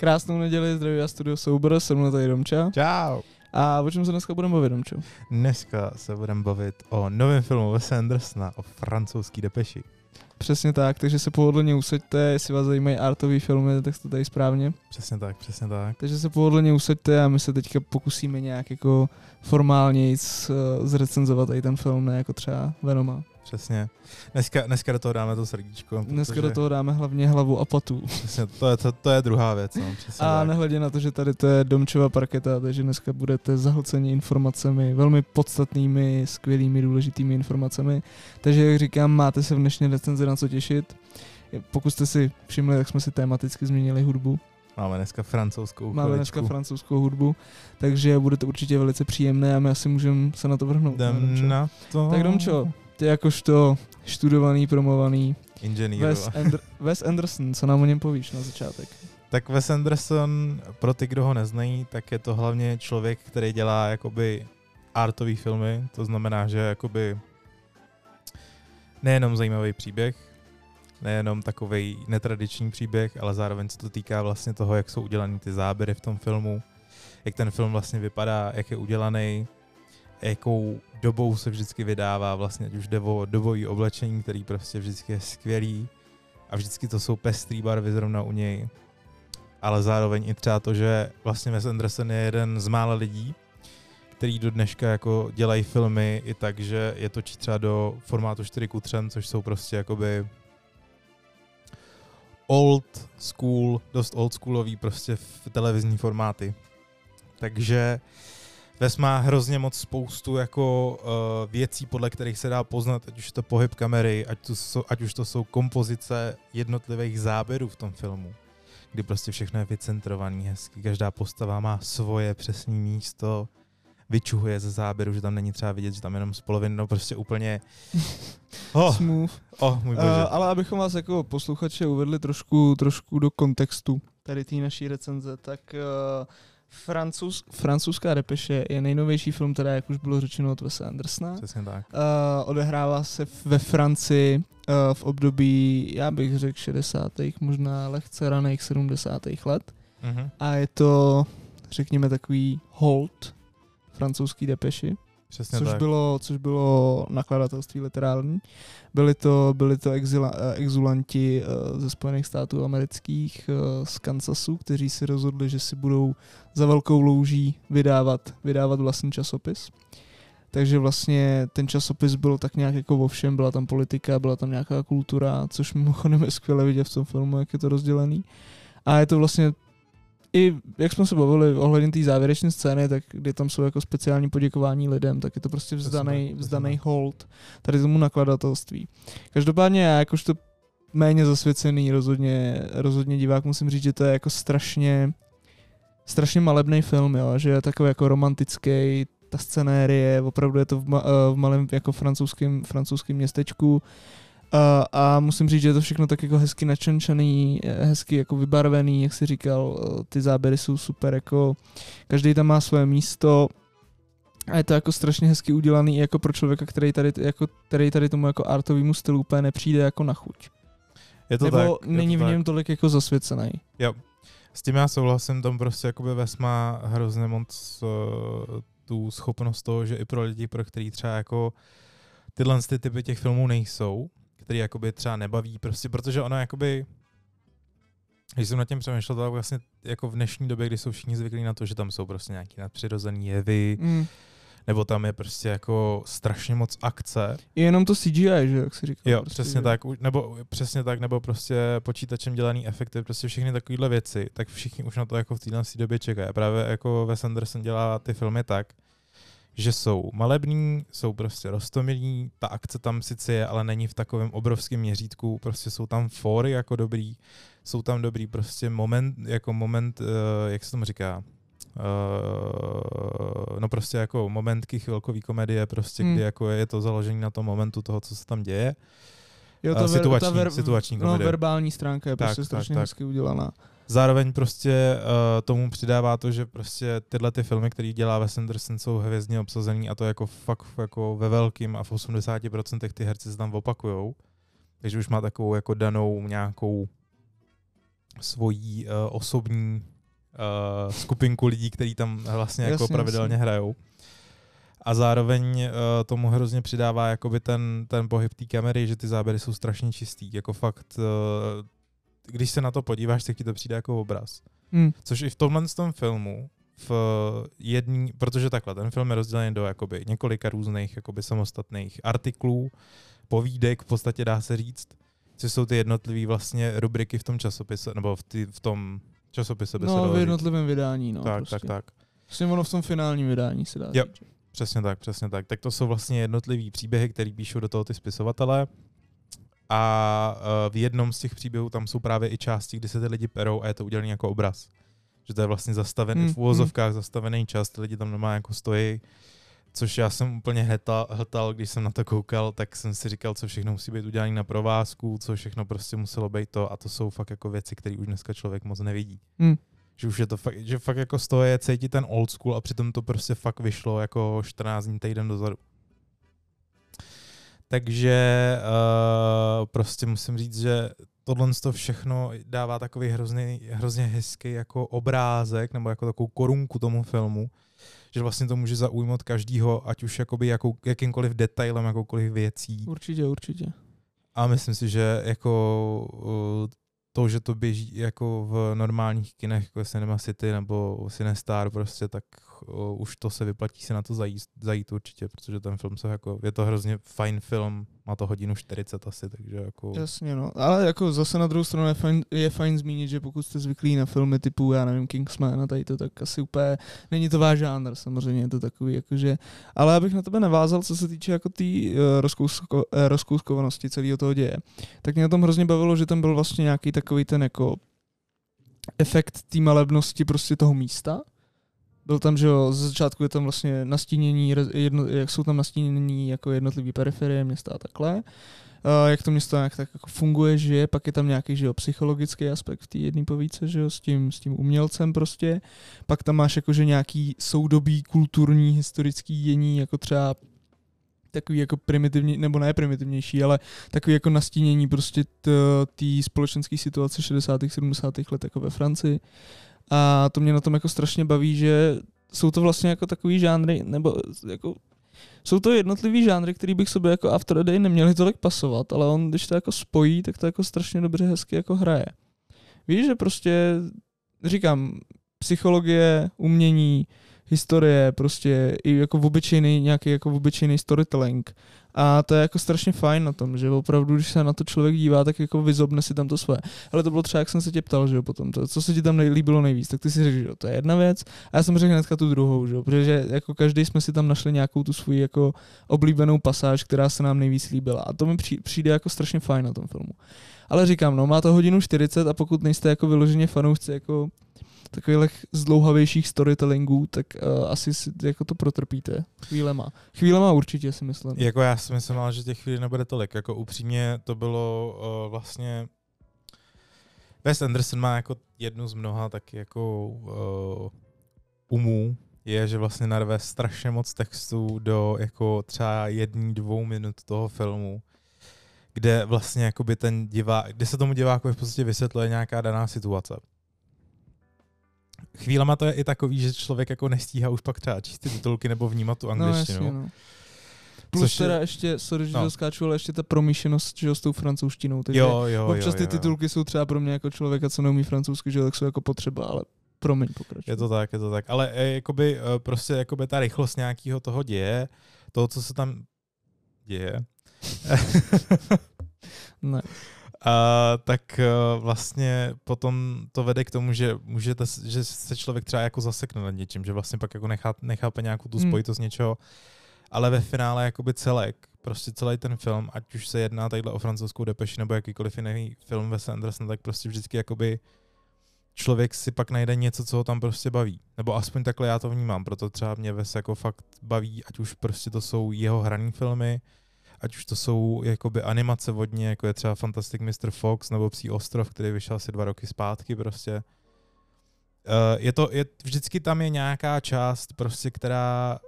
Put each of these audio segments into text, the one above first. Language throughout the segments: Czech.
Krásnou neděli, zdraví a studio Soubor, jsem mnou tady Domča. Čau. A o čem se dneska budeme bavit, Domčo? Dneska se budeme bavit o novém filmu Wes Andersona, o francouzský depeši. Přesně tak, takže se pohodlně usaďte, jestli vás zajímají artové filmy, tak jste tady správně. Přesně tak, přesně tak. Takže se pohodlně usaďte a my se teďka pokusíme nějak jako formálně zrecenzovat i ten film, ne jako třeba Venoma. Přesně. Dneska, dneska do toho dáme to srdíčko. Dneska do toho dáme hlavně hlavu a patu. Přesně, to je, to, to je druhá věc. No, přesně a tak. nehledě na to, že tady to je Domčova parketa, takže dneska budete zahlceni informacemi, velmi podstatnými, skvělými, důležitými informacemi. Takže jak říkám, máte se v dnešní recenzi na co těšit. Pokud jste si všimli, tak jsme si tematicky změnili hudbu. Máme dneska francouzskou Máme dneska francouzskou hudbu, takže bude to určitě velice příjemné a my asi můžeme se na to vrhnout. Jdem na to. Tak Domčo, ty jakožto študovaný, promovaný inženýr. Wes, Andr- Wes Anderson, co nám o něm povíš na začátek? Tak Wes Anderson, pro ty, kdo ho neznají, tak je to hlavně člověk, který dělá jakoby artový filmy, to znamená, že jakoby nejenom zajímavý příběh, nejenom takový netradiční příběh, ale zároveň se to týká vlastně toho, jak jsou udělané ty záběry v tom filmu, jak ten film vlastně vypadá, jak je udělaný, jakou dobou se vždycky vydává, vlastně ať už jde o dobový oblečení, který prostě vždycky je skvělý a vždycky to jsou pestrý barvy zrovna u něj. Ale zároveň i třeba to, že vlastně Wes Anderson je jeden z mála lidí, který do dneška jako dělají filmy i tak, že je točí třeba do formátu 4 k 3, což jsou prostě jakoby old school, dost old schoolový prostě v televizní formáty. Takže Ves má hrozně moc spoustu jako uh, věcí, podle kterých se dá poznat, ať už je to pohyb kamery, ať, to jsou, ať už to jsou kompozice jednotlivých záběrů v tom filmu, kdy prostě všechno je vycentrovaný hezky, každá postava má svoje přesné místo, vyčuhuje ze záběru, že tam není třeba vidět, že tam jenom z poloviny, no prostě úplně... Oh, Smooth. Oh, můj bože. Uh, ale abychom vás jako posluchače uvedli trošku, trošku do kontextu tady té naší recenze, tak uh, Francouz, francouzská repeše je nejnovější film, teda, jak už bylo řečeno od Wesa Andersona. Přesně tak. Uh, odehrává se ve Francii uh, v období, já bych řekl 60. možná lehce raných 70. let. Uh-huh. A je to, řekněme, takový hold francouzský depeši. Přesně což tak. bylo, což bylo nakladatelství literární. Byli to, byli to exila, eh, exulanti uh, ze Spojených států amerických uh, z Kansasu, kteří si rozhodli, že si budou za velkou louží vydávat, vydávat vlastní časopis. Takže vlastně ten časopis byl tak nějak jako vo všem, byla tam politika, byla tam nějaká kultura, což mimochodem je skvěle vidět v tom filmu, jak je to rozdělený. A je to vlastně i jak jsme se bavili ohledně té závěrečné scény, tak kdy tam jsou jako speciální poděkování lidem, tak je to prostě vzdaný, vzdaný hold tady tomu nakladatelství. Každopádně já jakožto méně zasvěcený rozhodně, rozhodně divák musím říct, že to je jako strašně strašně malebný film, jo, že je takový jako romantický, ta scenérie, opravdu je to v, ma, v malém jako francouzském, francouzském městečku, a, a musím říct, že je to všechno tak jako hezky načančaný, hezky jako vybarvený, jak si říkal, ty záběry jsou super, jako každý tam má své místo a je to jako strašně hezky udělaný i jako pro člověka, který tady, jako, který tady tomu jako artovému stylu úplně nepřijde jako na chuť. Je to Nebo tak, není to v něm tak. tolik jako zasvěcený. Jo, s tím já souhlasím, tam prostě jakoby Ves má hrozně moc uh, tu schopnost toho, že i pro lidi, pro který třeba jako tyhle ty typy těch filmů nejsou, který jakoby třeba nebaví, prostě protože ono jakoby když jsem nad tím přemýšlel, tak vlastně jako v dnešní době, kdy jsou všichni zvyklí na to, že tam jsou prostě nějaký nadpřirozený jevy, mm. nebo tam je prostě jako strašně moc akce. Je jenom to CGI, že jak si říkal. Jo, prostě, přesně že? tak, nebo přesně tak, nebo prostě počítačem dělaný efekty, prostě všechny takovéhle věci, tak všichni už na to jako v téhle době čekají. A právě jako Wes Anderson dělá ty filmy tak, že jsou malební, jsou prostě rostomilní, ta akce tam sice je, ale není v takovém obrovském měřítku, prostě jsou tam fóry jako dobrý, jsou tam dobrý prostě moment, jako moment, uh, jak se tomu říká, Uh, no prostě jako momentky chvilkový komedie, prostě, hmm. kdy jako je to založené na tom momentu toho, co se tam děje. Jo, ta, ver, situační, ta ver, situační no, komedie. No, verbální stránka je tak, prostě strašně tak, hezky udělaná. Zároveň prostě uh, tomu přidává to, že prostě tyhle ty filmy, které dělá Wes Anderson, jsou hvězdně obsazený a to jako fakt jako ve velkým a v 80% ty herci se tam opakujou. Takže už má takovou jako danou nějakou svojí uh, osobní uh, skupinku lidí, kteří tam vlastně jako Jasně, pravidelně jasně. hrajou. A zároveň uh, tomu hrozně přidává jakoby ten, ten pohyb té kamery, že ty záběry jsou strašně čistý. Jako fakt, uh, když se na to podíváš, tak ti to přijde jako obraz. Hm. Což i v tomhle tom filmu, v jedný, protože takhle, ten film je rozdělený do jakoby několika různých jakoby samostatných artiklů, povídek, v podstatě dá se říct, co jsou ty jednotlivé vlastně rubriky v tom časopise, nebo v, ty, v tom časopise by se No, dalo v říct. jednotlivém vydání, no. tak, prostě. tak, tak. Vlastně ono v tom finálním vydání se dá Jo. říct. Přesně tak, přesně tak. Tak to jsou vlastně jednotlivý příběhy, které píšou do toho ty spisovatelé. A eh, v jednom z těch příběhů tam jsou právě i části, kdy se ty lidi perou a je to udělané jako obraz. Že to je vlastně zastavený, Hmm, v úvozovkách zastavený čas, ty lidi tam normálně jako stojí. Což já jsem úplně hltal, hltal, když jsem na to koukal, tak jsem si říkal, co všechno musí být udělané na provázku, co všechno prostě muselo být to a to jsou fakt jako věci, které už dneska člověk moc nevidí. Hm. Že už je to fakt, že fakt jako z toho je cítit ten old school a přitom to prostě fakt vyšlo jako 14 dní týden dozadu. Takže uh, prostě musím říct, že tohle to všechno dává takový hrozný, hrozně hezký jako obrázek nebo jako takovou korunku tomu filmu, že vlastně to může zaujmout každýho, ať už jakoby jakou, jakýmkoliv detailem, jakoukoliv věcí. Určitě, určitě. A myslím si, že jako uh, to, že to běží jako v normálních kinech, jako Cinema City nebo Cinestar prostě, tak uh, už to se vyplatí si na to zajít, zajít určitě, protože ten film se jako, je to hrozně fajn film, má to hodinu 40 asi, takže jako... Jasně, no. Ale jako zase na druhou stranu je fajn, je fajn zmínit, že pokud jste zvyklí na filmy typu, já nevím, Kingsman a tady to, tak asi úplně není to váš žánr, samozřejmě je to takový, jakože, ale abych na tebe navázal, co se týče jako té uh, rozkousko, uh, rozkouskovanosti celého toho děje, tak mě na tom hrozně bavilo, že tam byl vlastně nějaký takový ten jako efekt té malebnosti prostě toho místa, byl tam, že jo, ze začátku je tam vlastně nastínění, jedno, jak jsou tam nastínění jako jednotlivý periferie města a takhle. Uh, jak to město nějak tak jako funguje, že pak je tam nějaký, že jo, psychologický aspekt v té jedné povídce, že jo, s tím, s tím umělcem prostě. Pak tam máš jakože nějaký soudobý kulturní, historický dění, jako třeba takový jako primitivní, nebo ne primitivnější, ale takový jako nastínění prostě té společenské situace 60. 70. let jako ve Francii. A to mě na tom jako strašně baví, že jsou to vlastně jako takový žánry, nebo jako jsou to jednotlivý žánry, který bych sobě jako After a Day neměli tolik pasovat, ale on, když to jako spojí, tak to jako strašně dobře hezky jako hraje. Víš, že prostě, říkám, psychologie, umění, historie, prostě i jako v obyčejný, nějaký jako v obyčejný storytelling. A to je jako strašně fajn na tom, že opravdu, když se na to člověk dívá, tak jako vyzobne si tam to své. Ale to bylo třeba, jak jsem se tě ptal, že jo, potom, to, co se ti tam nejlíbilo nejvíc, tak ty si řekl, že jo, to je jedna věc. A já jsem řekl hnedka tu druhou, že jo, protože jako každý jsme si tam našli nějakou tu svoji jako oblíbenou pasáž, která se nám nejvíc líbila. A to mi při- přijde jako strašně fajn na tom filmu. Ale říkám, no, má to hodinu 40 a pokud nejste jako vyloženě fanoušci jako takových zdlouhavějších storytellingů, tak uh, asi si jako to protrpíte chvílema. Chvílema určitě si myslím. Jako já si myslím, že těch chvílí nebude tolik. Jako upřímně to bylo uh, vlastně... Wes Anderson má jako jednu z mnoha taky jako uh, umů, je, že vlastně narve strašně moc textů do jako třeba jedný, dvou minut toho filmu, kde vlastně jakoby ten divák, kde se tomu divákovi v podstatě vysvětluje nějaká daná situace. Chvílema to je i takový, že člověk jako nestíhá už pak třeba číst ty titulky nebo vnímat tu no, angličtinu. jasně, no. Plus Což je- teda ještě, sorry, že no. to skáču, ale ještě ta promíšenost, že jo, s tou francouzštinou. Takže Jo, jo, občas ty jo, jo. titulky jsou třeba pro mě jako člověka, co neumí francouzsky, že tak jsou jako potřeba, ale promiň, pokračuj. Je to tak, je to tak. Ale e, jakoby, e, prostě jakoby ta rychlost nějakého toho děje, toho, co se tam děje, Ne. A, tak e, vlastně potom to vede k tomu, že můžete, že se člověk třeba jako zasekne nad něčím, že vlastně pak jako nechá, nechápe nějakou tu Hmm. spojitost něčeho, ale ve finále jakoby celek, prostě celý ten film, ať už se jedná tadyhle o francouzskou depeši nebo jakýkoliv jiný film ve Anderson, tak prostě vždycky jakoby člověk si pak najde něco, co ho tam prostě baví. Nebo aspoň takhle já to vnímám, proto třeba mě Ves jako fakt baví, ať už prostě to jsou jeho hraný filmy, ať už to jsou jakoby animace vodně, jako je třeba Fantastic Mr. Fox nebo Psí ostrov, který vyšel asi dva roky zpátky prostě. Uh, je to, je, vždycky tam je nějaká část prostě, která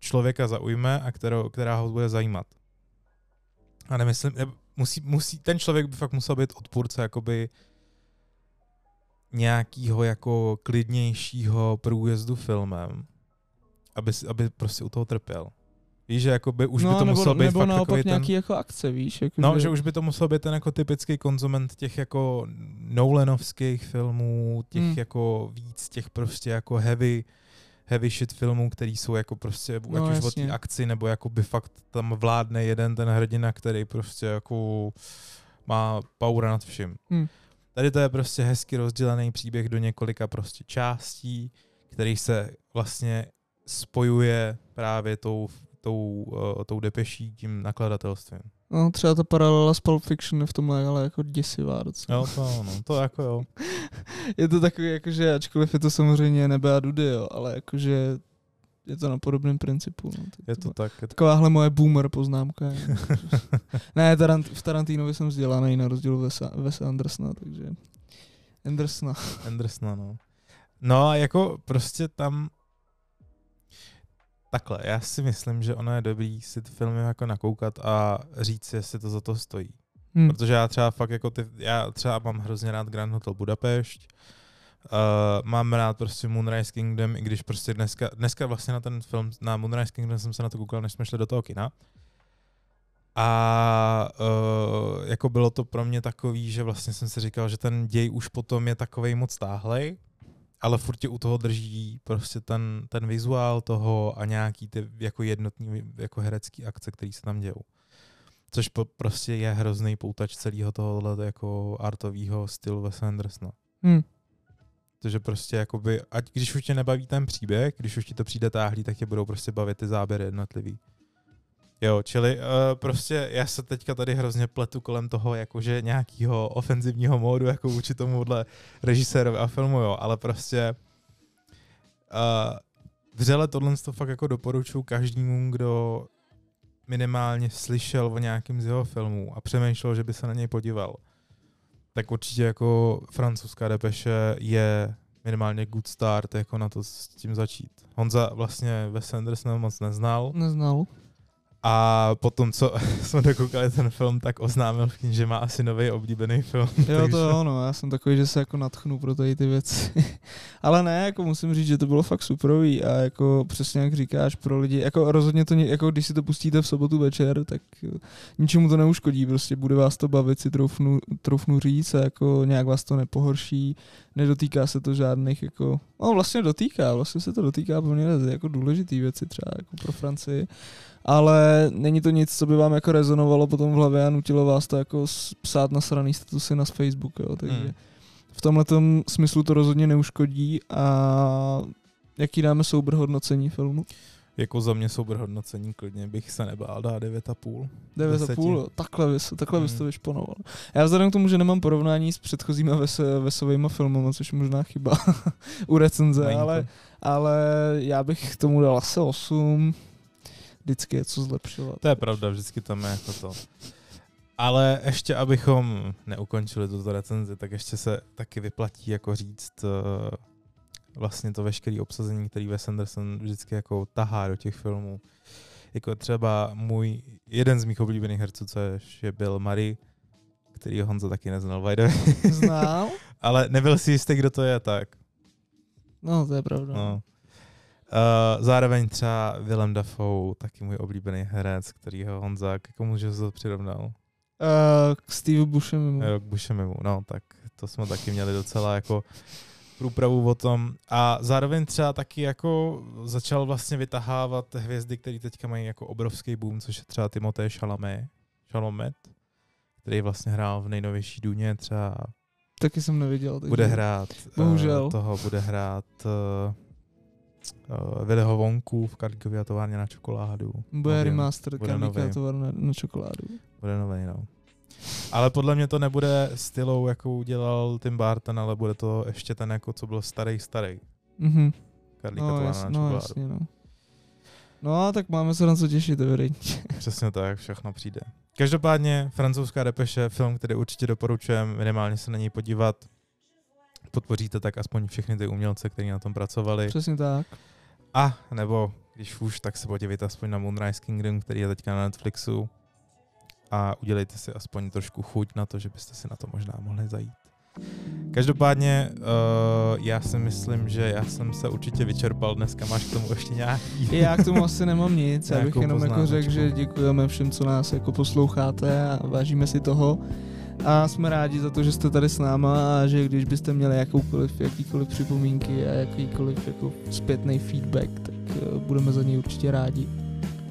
člověka zaujme a kterou, která ho bude zajímat. A nemyslím, ne, musí, musí, ten člověk by fakt musel být odpůrce jakoby nějakýho jako klidnějšího průjezdu filmem, aby, aby prostě u toho trpěl. Víš, že jako by už no, by to nebo, muselo být nebo fakt naopak ten... nějaký jako akce, víš? Jako No, že už by to musel být ten jako typický konzument těch jako Nolanovských filmů, těch Hmm. jako víc těch prostě jako heavy, heavy shit filmů, který jsou jako prostě No, ať už o té jasně. akci, nebo jako by fakt tam vládne jeden ten hrdina, který prostě jako má power nad vším. Hmm. Tady to je prostě hezky rozdělený příběh do několika prostě částí, který se vlastně spojuje právě tou, tou, uh, tou depeší, tím nakladatelstvím. No, třeba ta paralela s Pulp Fiction je v tomhle ale jako děsivá docela. Jo, to, no, to jako jo. je to takový, jakože, ačkoliv je to samozřejmě nebe a dudy, jo, ale jakože je to na podobném principu. No. Tak Je to tak. Je to... Takováhle moje boomer poznámka. je. ne, Tarant, v Tarantinovi jsem vzdělaný na rozdíl Wesa Andersona, takže Andersona. Andersona, no. No a jako prostě tam takhle, já si myslím, že ono je dobrý si ty filmy jako nakoukat a říct si, jestli to za to stojí. Hm. Protože já třeba fakt jako ty, já třeba mám hrozně rád Grand Hotel Budapešť, uh, mám rád prostě Moonrise Kingdom, i když prostě dneska, dneska vlastně na ten film, na Moonrise Kingdom jsem se na to koukal, než jsme šli do toho kina. A uh, jako bylo to pro mě takový, že vlastně jsem si říkal, že ten děj už potom je takovej moc táhlej, ale furt tě u toho drží prostě ten, ten vizuál toho a nějaký ty jako jednotný jako herecký akce, který se tam dějou. Což po, prostě je hrozný poutač celého tohohle jako artového stylu Wes Andersona. Hm. Takže prostě jakoby, ať když už tě nebaví ten příběh, když už ti to přijde táhlý, tak tě budou prostě bavit ty záběry jednotlivý. Jo, čili uh, prostě já se teďka tady hrozně pletu kolem toho jakože nějakého ofenzivního módu jako vůči tomuhle režisérovi a filmu, jo, ale prostě uh, vřele tohle to fakt jako doporučuji každému, kdo minimálně slyšel o nějakým z jeho filmů a přemýšlel, že by se na něj podíval. Tak určitě jako francouzská depeše je minimálně good start jako na to s tím začít. Honza vlastně Wes Andersona moc neznal, Neznal. A potom, co jsme dokoukali ten film, tak oznámil že má asi nový oblíbený film. Jo, to jo, no, já jsem takový, že se jako natchnu pro tady ty věci. Ale ne, jako musím říct, že to bylo fakt superový a jako přesně jak říkáš pro lidi, jako rozhodně to, jako když si to pustíte v sobotu večer, tak ničemu to neuškodí, prostě bude vás to bavit, si troufnu, troufnu říct a jako nějak vás to nepohorší, nedotýká se to žádných jako, no vlastně dotýká, vlastně se to dotýká poměrně jako důležitý věci třeba jako pro Francii, ale není to nic, co by vám jako rezonovalo potom v hlavě a nutilo vás to jako psát na sraný statusy na Facebook, jo, takže Hmm. v tomhle smyslu to rozhodně neuškodí a jaký dáme soubor hodnocení filmu? Jako za mě soubor hodnocení klidně bych se nebál dát 9,5. 9,5, jo. takhle bys, takhle bys Hmm. to vyšponoval. Já vzhledem k tomu, že nemám porovnání s předchozíma ves, vesovými filmy, což možná chyba u recenze, ale, ale já bych tomu dal asi 8. Vždycky je co zlepšovat. To je pravda, vždycky tam je jako to. Ale ještě, abychom neukončili tuto recenzi, tak ještě se taky vyplatí jako říct eh, vlastně to veškeré obsazení, který Wes Anderson vždycky jako tahá do těch filmů. Jako třeba můj, jeden z mých oblíbených herců, což je Bill Murray, který Honza taky neznal, way. Znám? Ale nebyl si jistý, kdo to je, tak. No, to je pravda. No. Uh, zároveň třeba Willem Dafoe, taky můj oblíbený herec, kterýho Honza, k komu že se to přirovnal? Uh, k Steve Bushemu. Jo, k Bushemimu, no, tak to jsme taky měli docela jako průpravu o tom. A zároveň třeba taky jako začal vlastně vytahávat hvězdy, které teďka mají jako obrovský boom, což je třeba Timothée Chalamet, Chalamet, který vlastně hrál v nejnovější důně, třeba Taky jsem neviděl. Takže... bude hrát Bohužel. Uh, toho, bude hrát uh, uh, Villeho Vonku v Karlíkově a továrně na čokoládu. Bude remaster nový. továrna na čokoládu. Bude nový, no. Ale podle mě to nebude stylou, jakou dělal Tim Burton, ale bude to ještě ten, jako co byl starý, starý. Mhm. Karlíka No, továrna jas, na no jasně, no. No a tak máme se na co těšit, evidentně. Přesně tak, všechno přijde. Každopádně francouzská depeše, film, který určitě doporučujeme, minimálně se na něj podívat. Podpoříte tak aspoň všechny ty umělce, kteří na tom pracovali. Přesně tak. A nebo když už, tak se podívejte aspoň na Moonrise Kingdom, který je teďka na Netflixu a udělejte si aspoň trošku chuť na to, že byste si na to možná mohli zajít. Každopádně uh, já si myslím, že já jsem se určitě vyčerpal dneska. Máš k tomu ještě nějaký? Já k tomu asi nemám nic. Já bych jenom jako řekl, že děkujeme všem, co nás jako posloucháte a vážíme si toho. A jsme rádi za to, že jste tady s náma a že když byste měli jakoukoliv, jakýkoliv připomínky a jakýkoliv jako zpětný feedback, tak eh, budeme za něj určitě rádi.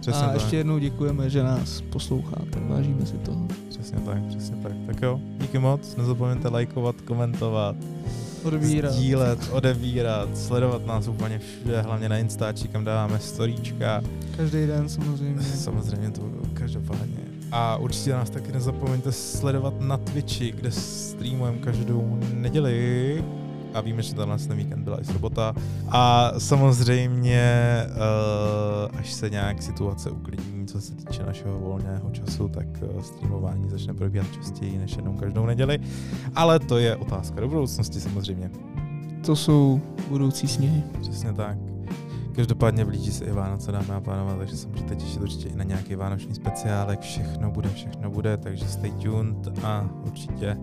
Přesně a tak. ještě jednou děkujeme, že nás posloucháte. Vážíme si toho. Přesně tak, přesně tak. Tak jo, díky moc. Nezapomeňte lajkovat, komentovat, Odbírat. sdílet, odebírat, sledovat nás úplně všude, hlavně na Instači, kam dáváme storíčka. Každý den samozřejmě. Samozřejmě to každopádně. A určitě nás taky nezapomeňte sledovat na Twitchi, kde streamujeme každou neděli. A víme, že tenhle ten víkend byla i sobota. A samozřejmě, uh, až se nějak situace uklidní, co se týče našeho volného času, tak uh, streamování začne probíhat častěji než jednou každou neděli. Ale to je otázka do budoucnosti samozřejmě. To jsou budoucí sněhy. Přesně tak. Každopádně blíží se i Vánoce, dámy a pánové, takže se můžete těšit určitě i na nějaký vánoční speciálek. Všechno bude, všechno bude, takže stay tuned a určitě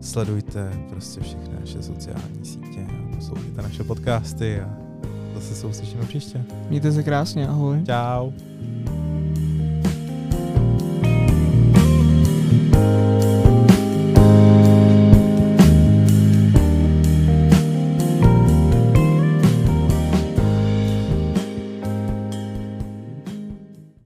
sledujte prostě všechny naše sociální sítě a poslouchejte naše podcasty a zase se uslyšíme příště. Mějte se krásně, ahoj. Ciao.